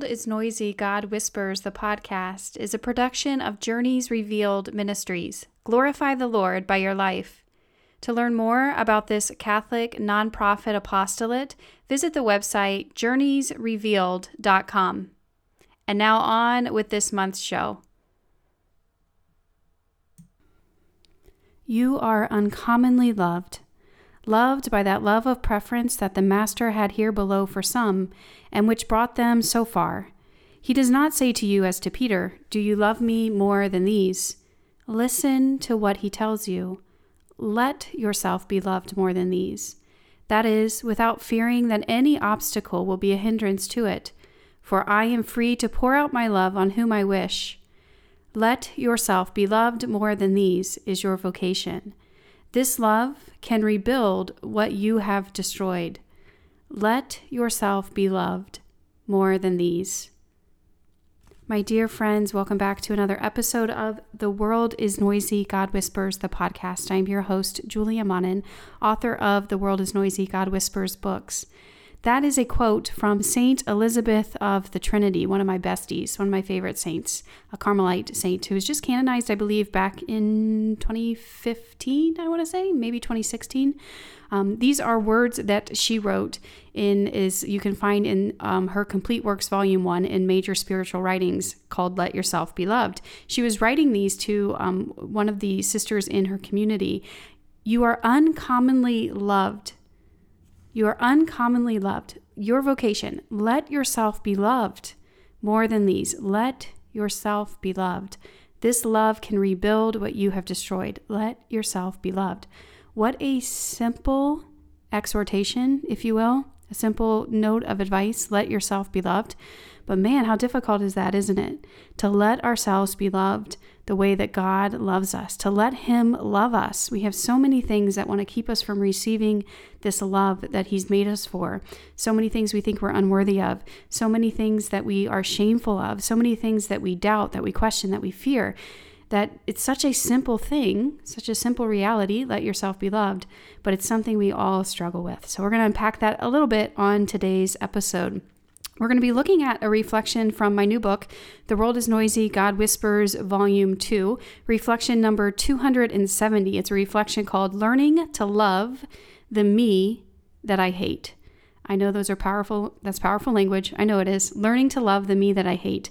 World is Noisy, God Whispers, the podcast, is a production of Journeys Revealed Ministries. Glorify the Lord by your life. To learn more about this Catholic nonprofit apostolate, visit the website journeysrevealed.com. And now on with this month's show. You are uncommonly loved loved by that love of preference that the Master had here below for some, and which brought them so far. He does not say to you, as to Peter, Do you love me more than these? Listen to what he tells you. Let yourself be loved more than these. That is, without fearing that any obstacle will be a hindrance to it. For I am free to pour out my love on whom I wish. Let yourself be loved more than these is your vocation. This love can rebuild what you have destroyed. Let yourself be loved more than these. My dear friends, welcome back to another episode of The World is Noisy, God Whispers, the podcast. I'm your host, Julia Monnin, author of The World is Noisy, God Whispers books. That is a quote from Saint Elizabeth of the Trinity, one of my besties, one of my favorite saints, a Carmelite saint who was just canonized, I believe, back in 2015, I want to say, maybe 2016. Um, these are words that she wrote in is you can find in um, her complete works volume one in major spiritual writings called let yourself be loved she was writing these to um, one of the sisters in her community you are uncommonly loved you are uncommonly loved. Your vocation, let yourself be loved more than these. Let yourself be loved. This love can rebuild what you have destroyed. Let yourself be loved. What a simple exhortation, if you will, a simple note of advice. Let yourself be loved. But man, how difficult is that, isn't it? To let ourselves be loved the way that God loves us, to let Him love us. We have so many things that want to keep us from receiving this love that He's made us for. So many things we think we're unworthy of, so many things that we are shameful of, so many things that we doubt, that we question, that we fear. That it's such a simple thing, such a simple reality, let yourself be loved, but it's something we all struggle with. So, we're going to unpack that a little bit on today's episode. We're going to be looking at a reflection from my new book, The World is Noisy, God Whispers, Volume 2, reflection number 270. It's a reflection called Learning to Love the Me That I Hate. I know those are powerful. That's powerful language. I know it is. Learning to love the me that I hate.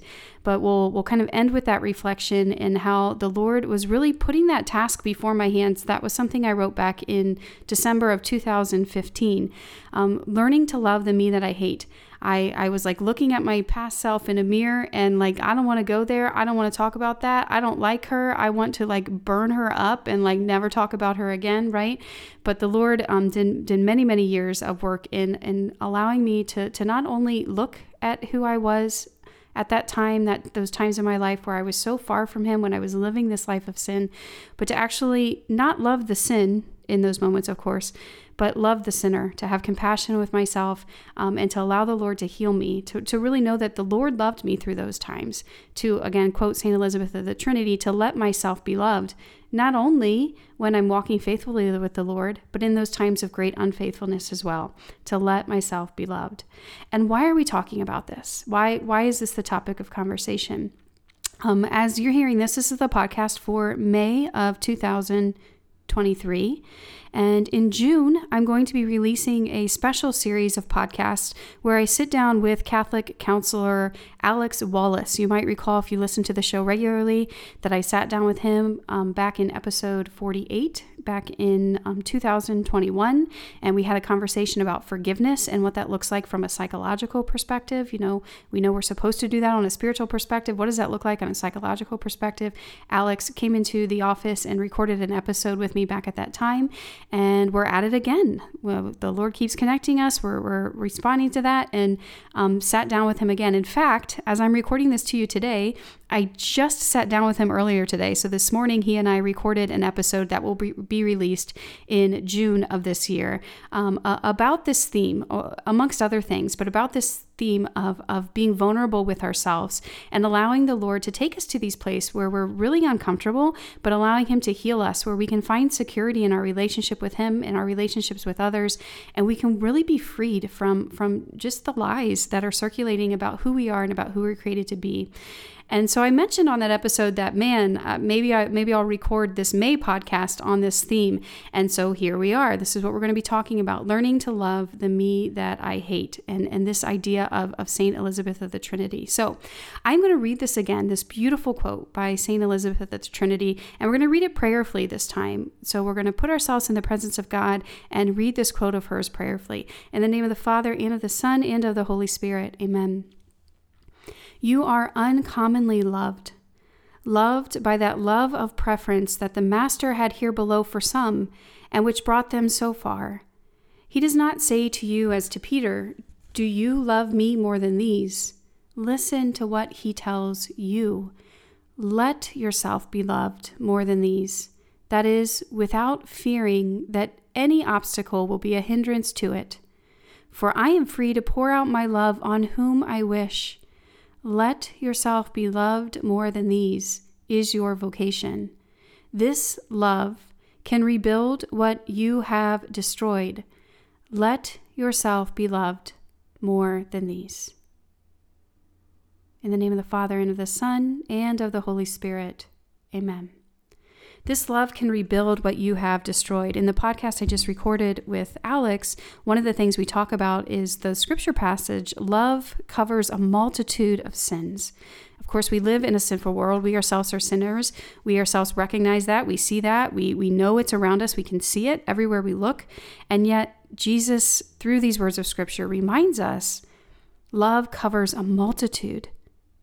But we'll we'll kind of end with that reflection and how the Lord was really putting that task before my hands. That was something I wrote back in December of 2015. Um, learning to love the me that I hate. I, I was like looking at my past self in a mirror and like, I don't want to go there. I don't want to talk about that. I don't like her. I want to like burn her up and like never talk about her again. Right. But the Lord um, did, did many, many years of work in, in allowing me to, to not only look at who I was at that time that those times in my life where I was so far from him when I was living this life of sin. But to actually not love the sin in those moments of course but love the sinner, to have compassion with myself, um, and to allow the Lord to heal me, to, to really know that the Lord loved me through those times. To, again, quote St. Elizabeth of the Trinity, to let myself be loved, not only when I'm walking faithfully with the Lord, but in those times of great unfaithfulness as well, to let myself be loved. And why are we talking about this? Why, why is this the topic of conversation? Um, as you're hearing this, this is the podcast for May of 2023. And in June, I'm going to be releasing a special series of podcasts where I sit down with Catholic counselor Alex Wallace. You might recall if you listen to the show regularly that I sat down with him um, back in episode 48 back in um, 2021, and we had a conversation about forgiveness and what that looks like from a psychological perspective. You know, we know we're supposed to do that on a spiritual perspective. What does that look like on a psychological perspective? Alex came into the office and recorded an episode with me back at that time, and we're at it again. Well, the Lord keeps connecting us. We're, we're responding to that, and um, sat down with him again. In fact, as I'm recording this to you today, I just sat down with him earlier today. So this morning, he and I recorded an episode that will be be released in June of this year um, uh, about this theme, amongst other things, but about this theme of, of being vulnerable with ourselves and allowing the Lord to take us to these places where we're really uncomfortable, but allowing Him to heal us, where we can find security in our relationship with Him and our relationships with others, and we can really be freed from from just the lies that are circulating about who we are and about who we're created to be. And so I mentioned on that episode that man, uh, maybe I maybe I'll record this May podcast on this theme. And so here we are. This is what we're going to be talking about: learning to love the me that I hate, and and this idea of of Saint Elizabeth of the Trinity. So I'm going to read this again, this beautiful quote by Saint Elizabeth of the Trinity, and we're going to read it prayerfully this time. So we're going to put ourselves in the presence of God and read this quote of hers prayerfully. In the name of the Father and of the Son and of the Holy Spirit. Amen. You are uncommonly loved, loved by that love of preference that the Master had here below for some, and which brought them so far. He does not say to you as to Peter, Do you love me more than these? Listen to what he tells you. Let yourself be loved more than these. That is, without fearing that any obstacle will be a hindrance to it. For I am free to pour out my love on whom I wish let yourself be loved more than these is your vocation. This love can rebuild what you have destroyed. Let yourself be loved more than these. In the name of the Father, and of the Son, and of the Holy Spirit. Amen. This love can rebuild what you have destroyed. In the podcast I just recorded with Alex, one of the things we talk about is the scripture passage love covers a multitude of sins. Of course, we live in a sinful world. We ourselves are sinners. We ourselves recognize that. We see that. We, we know it's around us. We can see it everywhere we look. And yet, Jesus, through these words of scripture, reminds us love covers a multitude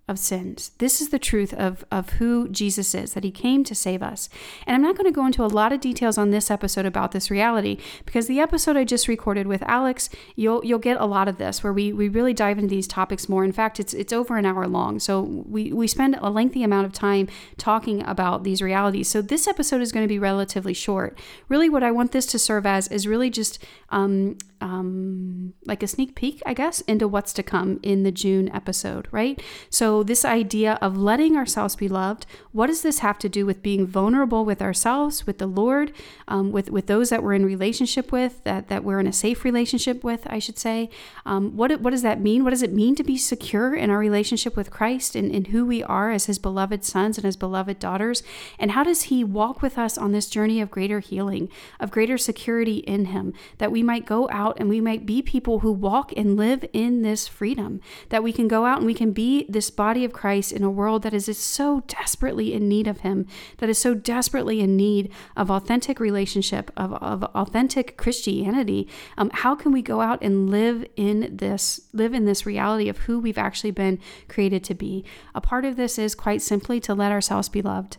of sins. This is the truth of, of who Jesus is, that he came to save us. And I'm not going to go into a lot of details on this episode about this reality because the episode I just recorded with Alex, you'll you'll get a lot of this where we, we really dive into these topics more. In fact, it's it's over an hour long. So we, we spend a lengthy amount of time talking about these realities. So this episode is going to be relatively short. Really what I want this to serve as is really just um, um, like a sneak peek, I guess, into what's to come in the June episode, right? So, this idea of letting ourselves be loved, what does this have to do with being vulnerable with ourselves, with the Lord, um, with, with those that we're in relationship with, that, that we're in a safe relationship with, I should say? Um, what, what does that mean? What does it mean to be secure in our relationship with Christ and in who we are as his beloved sons and his beloved daughters? And how does he walk with us on this journey of greater healing, of greater security in him, that we might go out out and we might be people who walk and live in this freedom. That we can go out and we can be this body of Christ in a world that is so desperately in need of Him, that is so desperately in need of authentic relationship, of, of authentic Christianity. Um, how can we go out and live in this, live in this reality of who we've actually been created to be? A part of this is quite simply to let ourselves be loved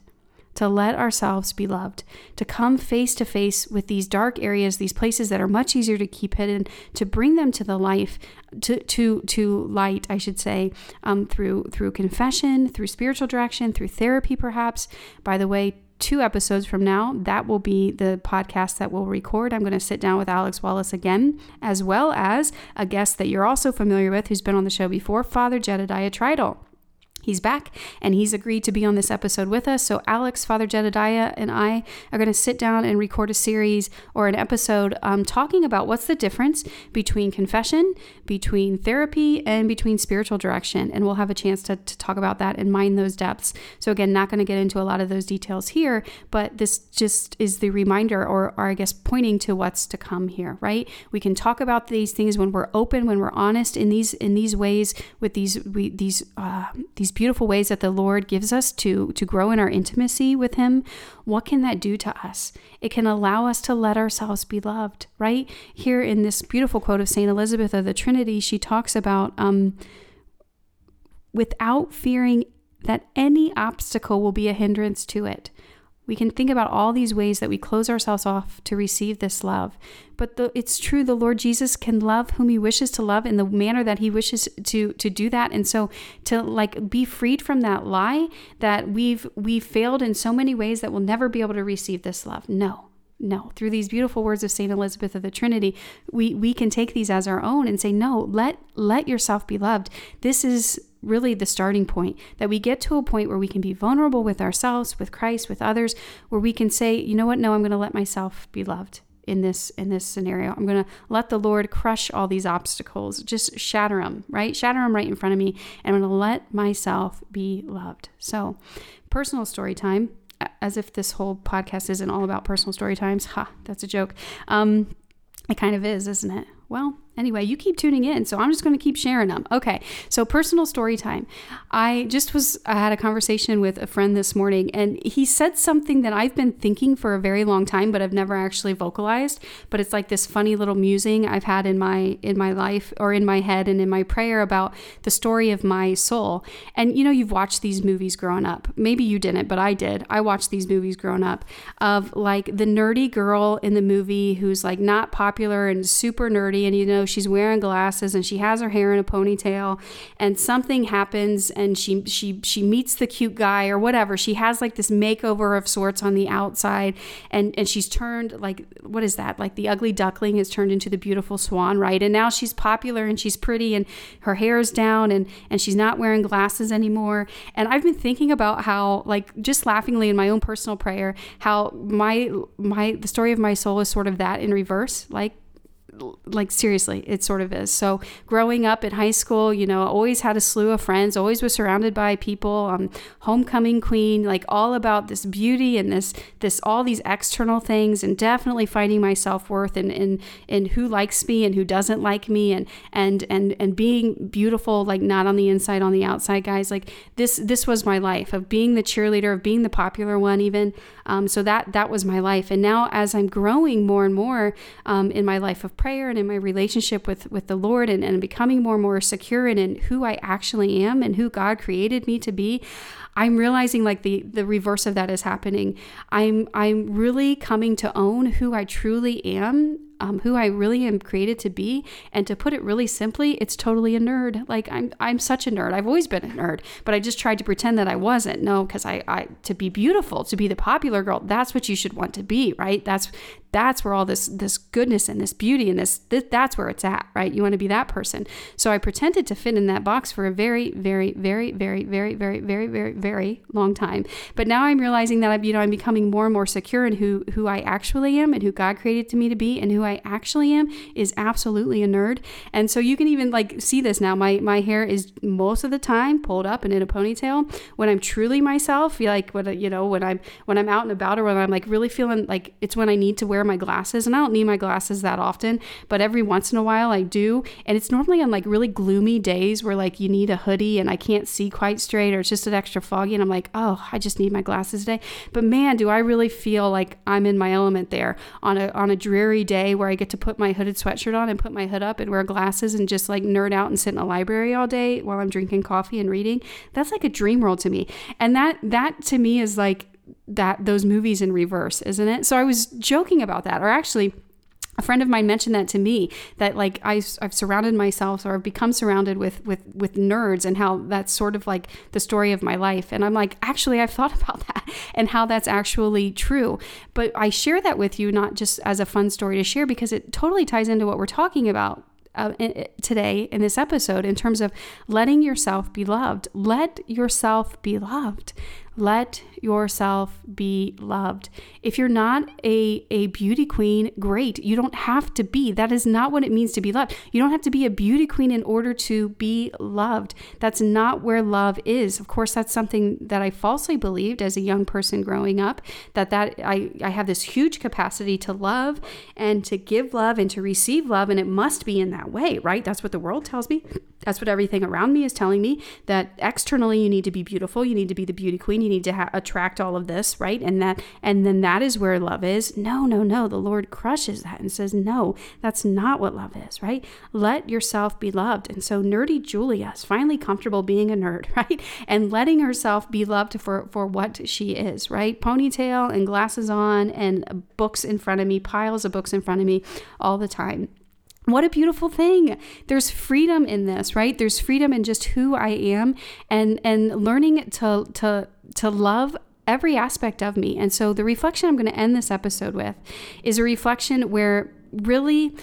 to let ourselves be loved, to come face to face with these dark areas, these places that are much easier to keep hidden, to bring them to the life, to to to light, I should say, um, through through confession, through spiritual direction, through therapy, perhaps. By the way, two episodes from now, that will be the podcast that we'll record. I'm going to sit down with Alex Wallace again, as well as a guest that you're also familiar with who's been on the show before, Father Jedediah Trital he's back and he's agreed to be on this episode with us. So, Alex, Father Jedediah, and I are going to sit down and record a series or an episode um, talking about what's the difference between confession, between therapy, and between spiritual direction. And we'll have a chance to, to talk about that and mine those depths. So, again, not going to get into a lot of those details here, but this just is the reminder or, or I guess pointing to what's to come here, right? We can talk about these things when we're open, when we're honest in these in these ways with these we, these uh, these beautiful ways that the Lord gives us to to grow in our intimacy with him, what can that do to us? It can allow us to let ourselves be loved, right? Here in this beautiful quote of Saint Elizabeth of the Trinity, she talks about um, without fearing that any obstacle will be a hindrance to it. We can think about all these ways that we close ourselves off to receive this love. But the, it's true, the Lord Jesus can love whom he wishes to love in the manner that he wishes to to do that. And so to like be freed from that lie that we've we've failed in so many ways that we'll never be able to receive this love. No. No, through these beautiful words of Saint Elizabeth of the Trinity, we we can take these as our own and say, "No, let let yourself be loved." This is really the starting point that we get to a point where we can be vulnerable with ourselves, with Christ, with others, where we can say, "You know what? No, I'm going to let myself be loved." in this in this scenario. I'm going to let the Lord crush all these obstacles, just shatter them, right? Shatter them right in front of me, and I'm going to let myself be loved. So, personal story time as if this whole podcast isn't all about personal story times. Ha, that's a joke. Um, it kind of is, isn't it? Well, Anyway, you keep tuning in, so I'm just going to keep sharing them. Okay, so personal story time. I just was, I had a conversation with a friend this morning, and he said something that I've been thinking for a very long time, but I've never actually vocalized. But it's like this funny little musing I've had in my in my life or in my head and in my prayer about the story of my soul. And you know, you've watched these movies growing up. Maybe you didn't, but I did. I watched these movies growing up of like the nerdy girl in the movie who's like not popular and super nerdy, and you know she's wearing glasses and she has her hair in a ponytail and something happens and she she she meets the cute guy or whatever. She has like this makeover of sorts on the outside and and she's turned like what is that? Like the ugly duckling is turned into the beautiful swan, right? And now she's popular and she's pretty and her hair is down and and she's not wearing glasses anymore. And I've been thinking about how like just laughingly in my own personal prayer how my my the story of my soul is sort of that in reverse like like seriously, it sort of is. So growing up in high school, you know, always had a slew of friends, always was surrounded by people, um, homecoming queen, like all about this beauty and this this all these external things, and definitely finding my self worth and in, in who likes me and who doesn't like me, and and and and being beautiful, like not on the inside, on the outside, guys. Like this this was my life of being the cheerleader, of being the popular one, even. Um, so that that was my life, and now as I'm growing more and more um, in my life of prayer and in my relationship with, with the Lord and, and becoming more and more secure in, in who I actually am and who God created me to be, I'm realizing like the the reverse of that is happening. I'm I'm really coming to own who I truly am um, who I really am created to be. And to put it really simply, it's totally a nerd. Like I'm, I'm such a nerd. I've always been a nerd, but I just tried to pretend that I wasn't. No, because I, I, to be beautiful, to be the popular girl, that's what you should want to be, right? That's, that's where all this, this goodness and this beauty and this, this that's where it's at, right? You want to be that person. So I pretended to fit in that box for a very, very, very, very, very, very, very, very, very long time. But now I'm realizing that I'm, you know, I'm becoming more and more secure in who, who I actually am and who God created to me to be and who I actually am is absolutely a nerd. And so you can even like see this now. My my hair is most of the time pulled up and in a ponytail. When I'm truly myself, like when you know when I'm when I'm out and about or when I'm like really feeling like it's when I need to wear my glasses. And I don't need my glasses that often, but every once in a while I do. And it's normally on like really gloomy days where like you need a hoodie and I can't see quite straight or it's just an extra foggy and I'm like, oh, I just need my glasses today. But man, do I really feel like I'm in my element there on a on a dreary day where I get to put my hooded sweatshirt on and put my hood up and wear glasses and just like nerd out and sit in a library all day while I'm drinking coffee and reading. That's like a dream world to me. And that that to me is like that those movies in reverse, isn't it? So I was joking about that or actually a friend of mine mentioned that to me that like I, have surrounded myself or I've become surrounded with with with nerds and how that's sort of like the story of my life and I'm like actually I've thought about that and how that's actually true but I share that with you not just as a fun story to share because it totally ties into what we're talking about uh, today in this episode in terms of letting yourself be loved. Let yourself be loved. Let yourself be loved. If you're not a, a beauty queen, great. You don't have to be. That is not what it means to be loved. You don't have to be a beauty queen in order to be loved. That's not where love is. Of course, that's something that I falsely believed as a young person growing up, that, that I, I have this huge capacity to love and to give love and to receive love, and it must be in that way, right? That's what the world tells me. That's what everything around me is telling me that externally you need to be beautiful, you need to be the beauty queen, need to ha- attract all of this, right? And that and then that is where love is. No, no, no. The Lord crushes that and says, "No, that's not what love is," right? Let yourself be loved. And so nerdy Julia is finally comfortable being a nerd, right? And letting herself be loved for for what she is, right? Ponytail and glasses on and books in front of me, piles of books in front of me all the time. What a beautiful thing. There's freedom in this, right? There's freedom in just who I am and and learning to to to love every aspect of me. And so the reflection I'm going to end this episode with is a reflection where really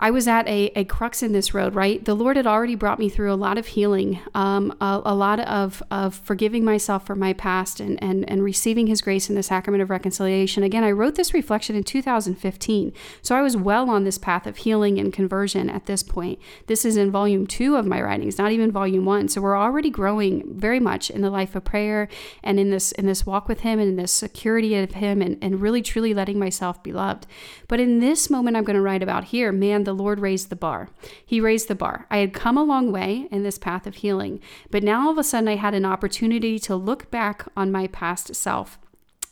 I was at a, a crux in this road, right? The Lord had already brought me through a lot of healing, um, a, a, lot of, of forgiving myself for my past and, and, and receiving His grace in the sacrament of reconciliation. Again, I wrote this reflection in 2015. So I was well on this path of healing and conversion at this point. This is in volume two of my writings, not even volume one. So we're already growing very much in the life of prayer and in this in this walk with Him and in this security of Him and, and really truly letting myself be loved. But in this moment I'm going to write about here, man, the Lord raised the bar. He raised the bar. I had come a long way in this path of healing, but now all of a sudden I had an opportunity to look back on my past self.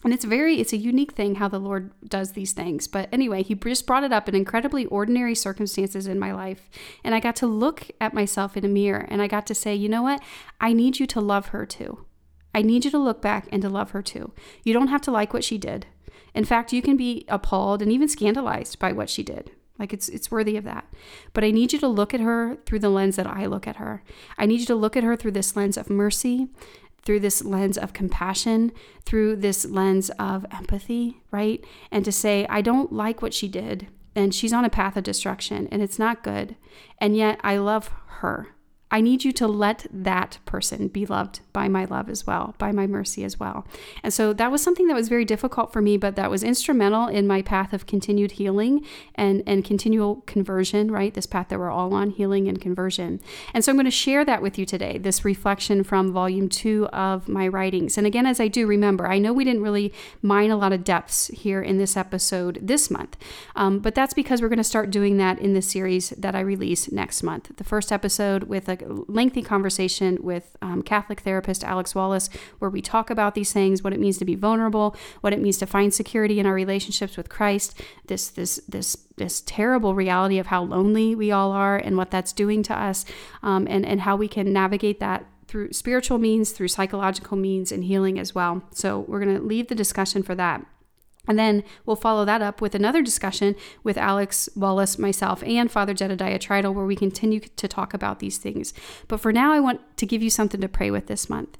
And it's very it's a unique thing how the lord does these things. But anyway he just brought it up in incredibly ordinary circumstances in my life. And i got to look at myself in a mirror and i got to say you know what? I need you to love her too. I need you to look back and to love her too. You don't have to like what she did. In fact you can be appalled and even scandalized by what she did like it's it's worthy of that. But I need you to look at her through the lens that I look at her. I need you to look at her through this lens of mercy, through this lens of compassion, through this lens of empathy, right? And to say, I don't like what she did and she's on a path of destruction and it's not good. And yet I love her. I need you to let that person be loved by my love as well, by my mercy as well. And so that was something that was very difficult for me, but that was instrumental in my path of continued healing and, and continual conversion, right? This path that we're all on, healing and conversion. And so I'm going to share that with you today, this reflection from volume two of my writings. And again, as I do, remember, I know we didn't really mine a lot of depths here in this episode this month, um, but that's because we're going to start doing that in the series that I release next month. The first episode with a lengthy conversation with um, Catholic therapist Alex Wallace, where we talk about these things, what it means to be vulnerable, what it means to find security in our relationships with Christ, this this this this terrible reality of how lonely we all are and what that's doing to us, um, and and how we can navigate that through spiritual means, through psychological means, and healing as well. So we're going to leave the discussion for that. And then we'll follow that up with another discussion with Alex Wallace, myself, and Father Jedediah Trital, where we continue to talk about these things. But for now, I want to give you something to pray with this month.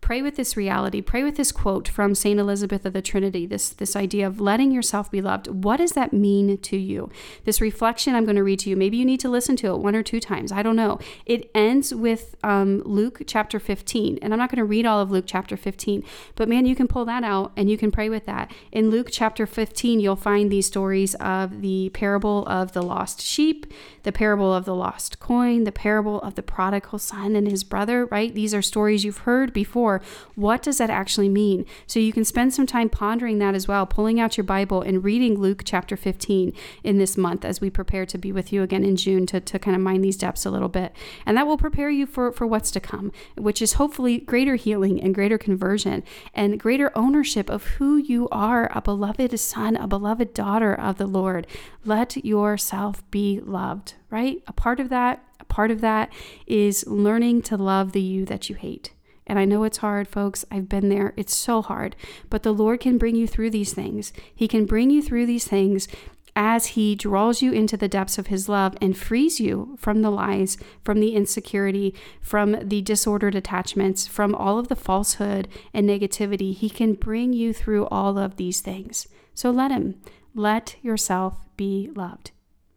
Pray with this reality. Pray with this quote from St. Elizabeth of the Trinity, this, this idea of letting yourself be loved. What does that mean to you? This reflection I'm going to read to you. Maybe you need to listen to it one or two times. I don't know. It ends with um, Luke chapter 15. And I'm not going to read all of Luke chapter 15, but man, you can pull that out and you can pray with that. In Luke chapter 15, you'll find these stories of the parable of the lost sheep, the parable of the lost coin, the parable of the prodigal son and his brother, right? These are stories you've heard before what does that actually mean? So you can spend some time pondering that as well, pulling out your Bible and reading Luke chapter 15 in this month as we prepare to be with you again in June to, to kind of mind these depths a little bit. And that will prepare you for, for what's to come, which is hopefully greater healing and greater conversion and greater ownership of who you are a beloved son, a beloved daughter of the Lord. Let yourself be loved, right? A part of that a part of that is learning to love the you that you hate. And I know it's hard, folks. I've been there. It's so hard. But the Lord can bring you through these things. He can bring you through these things as He draws you into the depths of His love and frees you from the lies, from the insecurity, from the disordered attachments, from all of the falsehood and negativity. He can bring you through all of these things. So let Him. Let yourself be loved,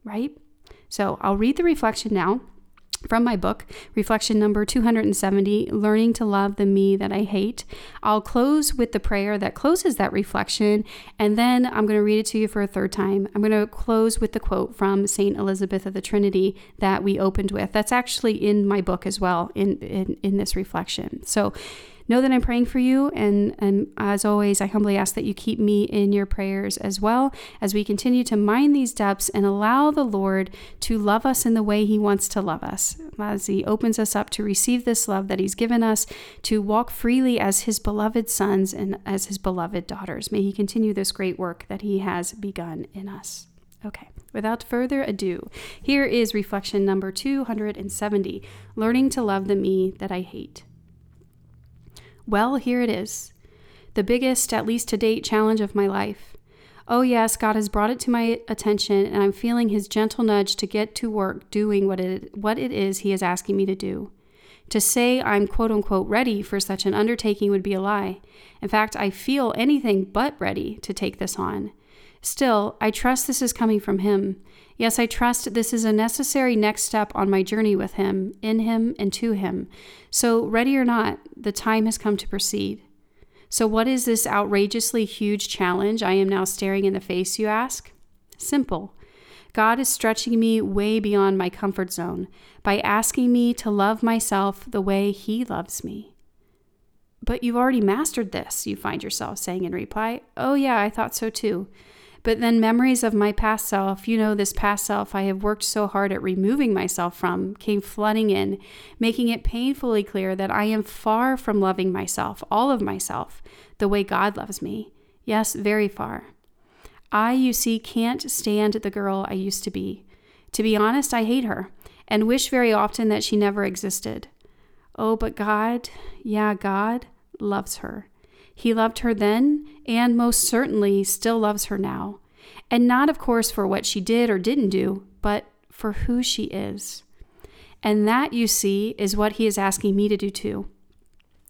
right? So I'll read the reflection now from my book, reflection number 270, Learning to Love the Me That I Hate. I'll close with the prayer that closes that reflection, and then I'm going to read it to you for a third time. I'm going to close with the quote from St. Elizabeth of the Trinity that we opened with. That's actually in my book as well, in, in, in this reflection. So know that I'm praying for you. And, and as always, I humbly ask that you keep me in your prayers as well as we continue to mine these depths and allow the Lord to love us in the way He wants to love us, as He opens us up to receive this love that He's given us, to walk freely as His beloved sons and as His beloved daughters. May He continue this great work that He has begun in us. Okay, without further ado, here is reflection number 270 Learning to Love the Me That I Hate. Well, here it is. The biggest, at least to date, challenge of my life. Oh, yes, God has brought it to my attention, and I'm feeling His gentle nudge to get to work doing what it, what it is He is asking me to do. To say I'm quote unquote ready for such an undertaking would be a lie. In fact, I feel anything but ready to take this on. Still, I trust this is coming from Him. Yes, I trust this is a necessary next step on my journey with Him, in Him, and to Him. So, ready or not, the time has come to proceed. So, what is this outrageously huge challenge I am now staring in the face, you ask? Simple. God is stretching me way beyond my comfort zone by asking me to love myself the way He loves me. But you've already mastered this, you find yourself saying in reply. Oh, yeah, I thought so too. But then memories of my past self, you know, this past self I have worked so hard at removing myself from, came flooding in, making it painfully clear that I am far from loving myself, all of myself, the way God loves me. Yes, very far. I, you see, can't stand the girl I used to be. To be honest, I hate her and wish very often that she never existed. Oh, but God, yeah, God loves her. He loved her then, and most certainly still loves her now. And not, of course, for what she did or didn't do, but for who she is. And that, you see, is what he is asking me to do too.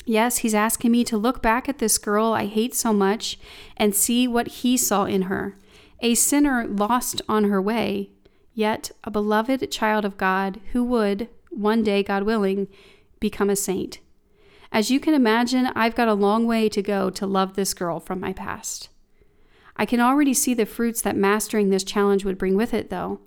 Yes, he's asking me to look back at this girl I hate so much and see what he saw in her a sinner lost on her way, yet a beloved child of God who would, one day, God willing, become a saint. As you can imagine, I've got a long way to go to love this girl from my past. I can already see the fruits that mastering this challenge would bring with it, though.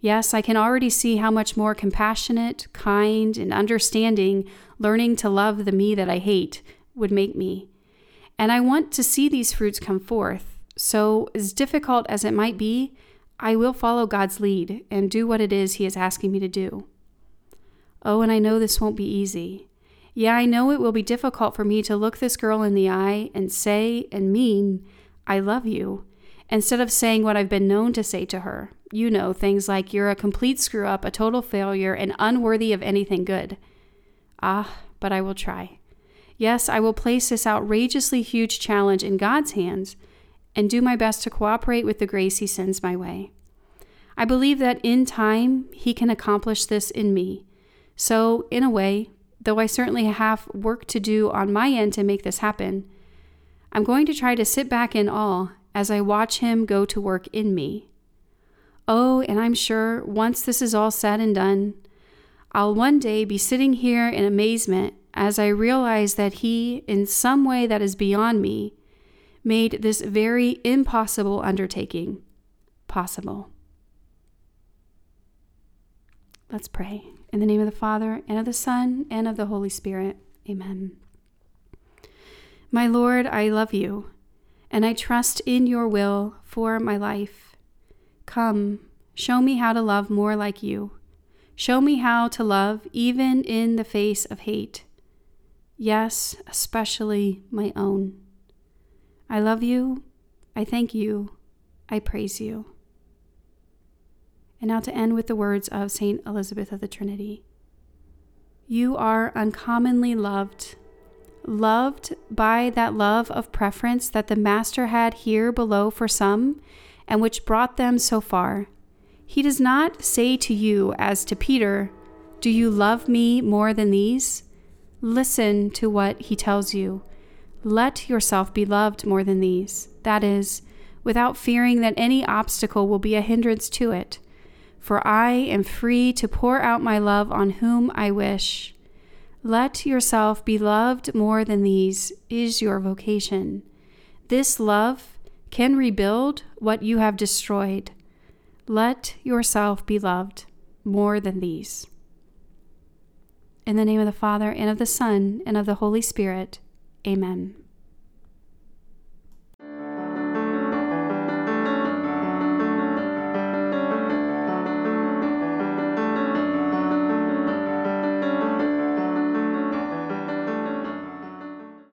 Yes, I can already see how much more compassionate, kind, and understanding learning to love the me that I hate would make me. And I want to see these fruits come forth. So, as difficult as it might be, I will follow God's lead and do what it is He is asking me to do. Oh, and I know this won't be easy. Yeah, I know it will be difficult for me to look this girl in the eye and say and mean, I love you, instead of saying what I've been known to say to her. You know, things like, you're a complete screw up, a total failure, and unworthy of anything good. Ah, but I will try. Yes, I will place this outrageously huge challenge in God's hands and do my best to cooperate with the grace He sends my way. I believe that in time, He can accomplish this in me. So, in a way, though I certainly have work to do on my end to make this happen, I'm going to try to sit back in awe as I watch Him go to work in me. Oh, and I'm sure once this is all said and done, I'll one day be sitting here in amazement as I realize that He, in some way that is beyond me, made this very impossible undertaking possible. Let's pray. In the name of the Father, and of the Son, and of the Holy Spirit. Amen. My Lord, I love you, and I trust in your will for my life. Come, show me how to love more like you. Show me how to love even in the face of hate. Yes, especially my own. I love you. I thank you. I praise you. And now to end with the words of St. Elizabeth of the Trinity You are uncommonly loved, loved by that love of preference that the Master had here below for some, and which brought them so far. He does not say to you, as to Peter, Do you love me more than these? Listen to what he tells you. Let yourself be loved more than these. That is, without fearing that any obstacle will be a hindrance to it for I am free to pour out my love on whom I wish. Let yourself be loved more than these, is your vocation. This love can rebuild what you have destroyed. Let yourself be loved more than these. In the name of the Father, and of the Son, and of the Holy Spirit, amen.